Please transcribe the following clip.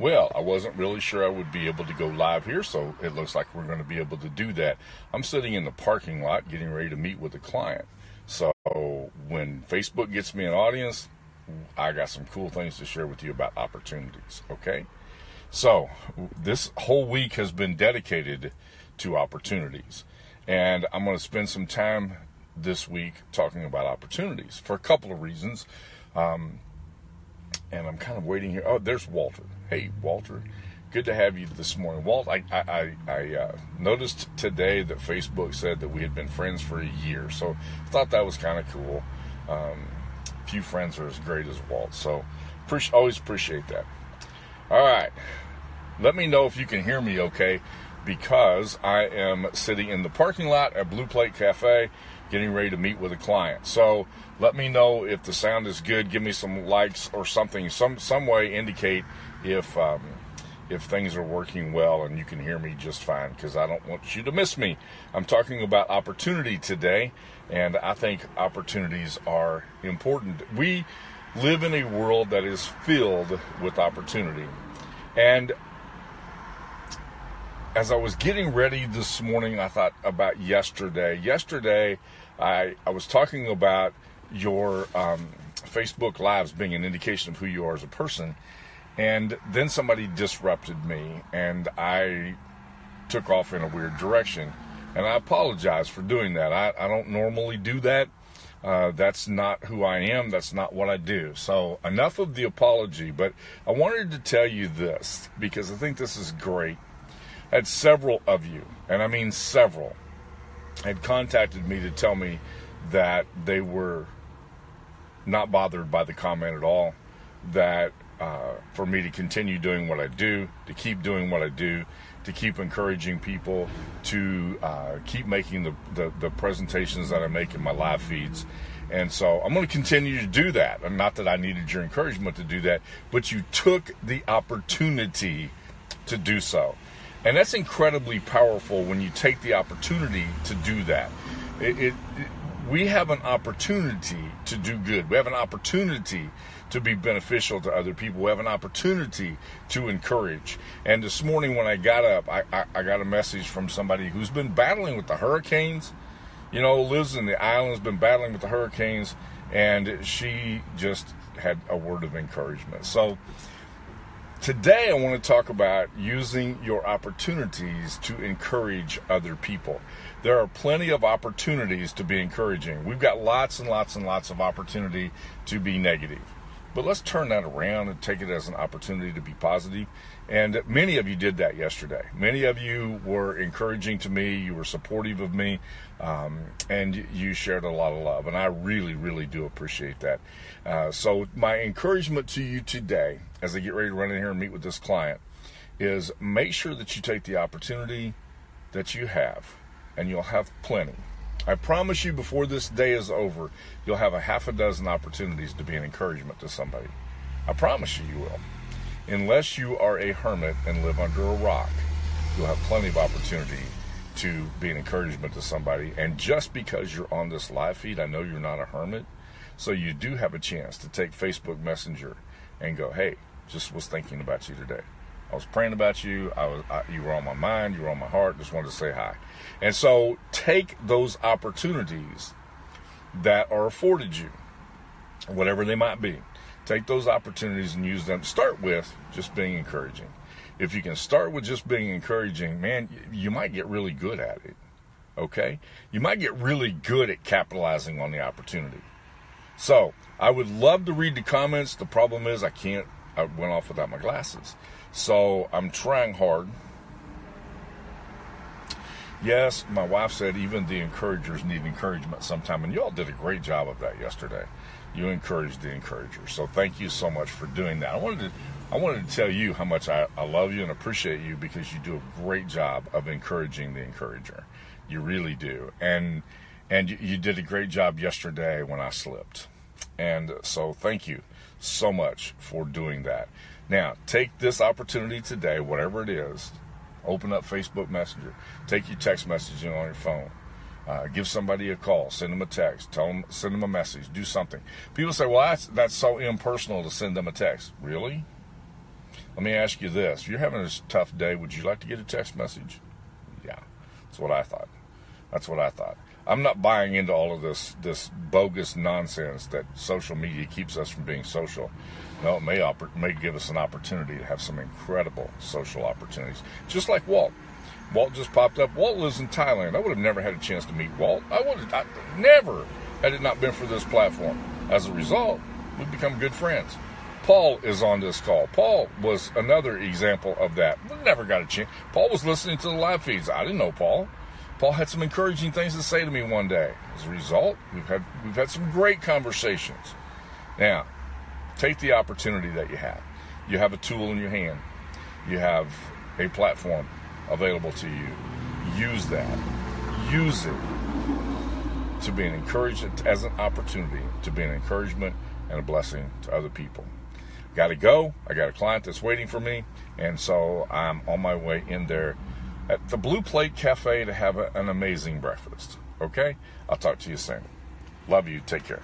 Well, I wasn't really sure I would be able to go live here, so it looks like we're going to be able to do that. I'm sitting in the parking lot getting ready to meet with a client. So when Facebook gets me an audience, I got some cool things to share with you about opportunities, okay? So this whole week has been dedicated to opportunities. And I'm going to spend some time this week talking about opportunities for a couple of reasons. Um, and I'm kind of waiting here. Oh, there's Walter. Hey, Walter. Good to have you this morning. Walt, I, I, I uh, noticed today that Facebook said that we had been friends for a year. So I thought that was kind of cool. Um, few friends are as great as Walt. So pre- always appreciate that. All right. Let me know if you can hear me okay because I am sitting in the parking lot at Blue Plate Cafe getting ready to meet with a client. So let me know if the sound is good. Give me some likes or something, some some way indicate if um, if things are working well and you can hear me just fine because I don't want you to miss me. I'm talking about opportunity today, and I think opportunities are important. We live in a world that is filled with opportunity, and as I was getting ready this morning, I thought about yesterday. Yesterday, I, I was talking about your um, Facebook Lives being an indication of who you are as a person. And then somebody disrupted me, and I took off in a weird direction. And I apologize for doing that. I, I don't normally do that. Uh, that's not who I am. That's not what I do. So, enough of the apology. But I wanted to tell you this because I think this is great had several of you, and I mean several, had contacted me to tell me that they were not bothered by the comment at all, that uh, for me to continue doing what I do, to keep doing what I do, to keep encouraging people, to uh, keep making the, the, the, presentations that I make in my live feeds. And so I'm going to continue to do that. Not that I needed your encouragement to do that, but you took the opportunity to do so. And that's incredibly powerful when you take the opportunity to do that. It, it, it, we have an opportunity to do good. We have an opportunity to be beneficial to other people. We have an opportunity to encourage. And this morning when I got up, I, I, I got a message from somebody who's been battling with the hurricanes. You know, lives in the islands, been battling with the hurricanes, and she just had a word of encouragement. So Today, I want to talk about using your opportunities to encourage other people. There are plenty of opportunities to be encouraging. We've got lots and lots and lots of opportunity to be negative. But let's turn that around and take it as an opportunity to be positive. And many of you did that yesterday. Many of you were encouraging to me. You were supportive of me. Um, and you shared a lot of love. And I really, really do appreciate that. Uh, so, my encouragement to you today, as I get ready to run in here and meet with this client, is make sure that you take the opportunity that you have, and you'll have plenty I promise you before this day is over, you'll have a half a dozen opportunities to be an encouragement to somebody. I promise you, you will. Unless you are a hermit and live under a rock, you'll have plenty of opportunity to be an encouragement to somebody. And just because you're on this live feed, I know you're not a hermit. So you do have a chance to take Facebook Messenger and go, hey, just was thinking about you today. I was praying about you. I was, I, you were on my mind. You were on my heart. Just wanted to say hi. And so take those opportunities that are afforded you, whatever they might be. Take those opportunities and use them. Start with just being encouraging. If you can start with just being encouraging, man, you might get really good at it. Okay? You might get really good at capitalizing on the opportunity. So, I would love to read the comments. The problem is I can't I went off without my glasses. So I'm trying hard. Yes, my wife said even the encouragers need encouragement sometime, and you all did a great job of that yesterday. You encouraged the encouragers, so thank you so much for doing that. I wanted to, I wanted to tell you how much I, I love you and appreciate you because you do a great job of encouraging the encourager. You really do, and and you, you did a great job yesterday when I slipped, and so thank you so much for doing that. Now, take this opportunity today, whatever it is, open up Facebook Messenger, take your text messaging on your phone. Uh, give somebody a call, send them a text, tell them, send them a message, do something. People say, "Well, that's that's so impersonal to send them a text." Really? Let me ask you this: If you're having a tough day, would you like to get a text message? Yeah, that's what I thought. That's what I thought. I'm not buying into all of this this bogus nonsense that social media keeps us from being social. No, it may may give us an opportunity to have some incredible social opportunities, just like Walt. Walt just popped up. Walt lives in Thailand. I would have never had a chance to meet Walt. I would have I, never had it not been for this platform. As a result, we've become good friends. Paul is on this call. Paul was another example of that. We never got a chance. Paul was listening to the live feeds. I didn't know Paul. Paul had some encouraging things to say to me one day. As a result, we've had we've had some great conversations. Now, take the opportunity that you have. You have a tool in your hand. You have a platform available to you. Use that. Use it to be an encouragement as an opportunity to be an encouragement and a blessing to other people. Got to go. I got a client that's waiting for me, and so I'm on my way in there at the Blue Plate Cafe to have an amazing breakfast. Okay? I'll talk to you soon. Love you. Take care.